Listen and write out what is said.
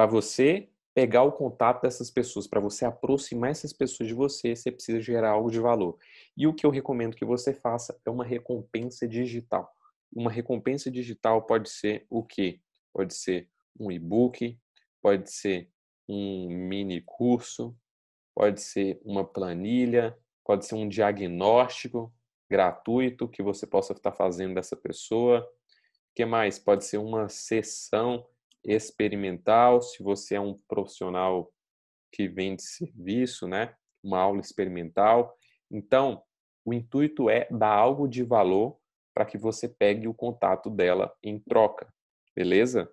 para você pegar o contato dessas pessoas, para você aproximar essas pessoas de você, você precisa gerar algo de valor. E o que eu recomendo que você faça é uma recompensa digital. Uma recompensa digital pode ser o quê? Pode ser um e-book, pode ser um mini curso, pode ser uma planilha, pode ser um diagnóstico gratuito que você possa estar fazendo dessa pessoa. O que mais? Pode ser uma sessão experimental, se você é um profissional que vende serviço, né? Uma aula experimental. Então, o intuito é dar algo de valor para que você pegue o contato dela em troca, beleza?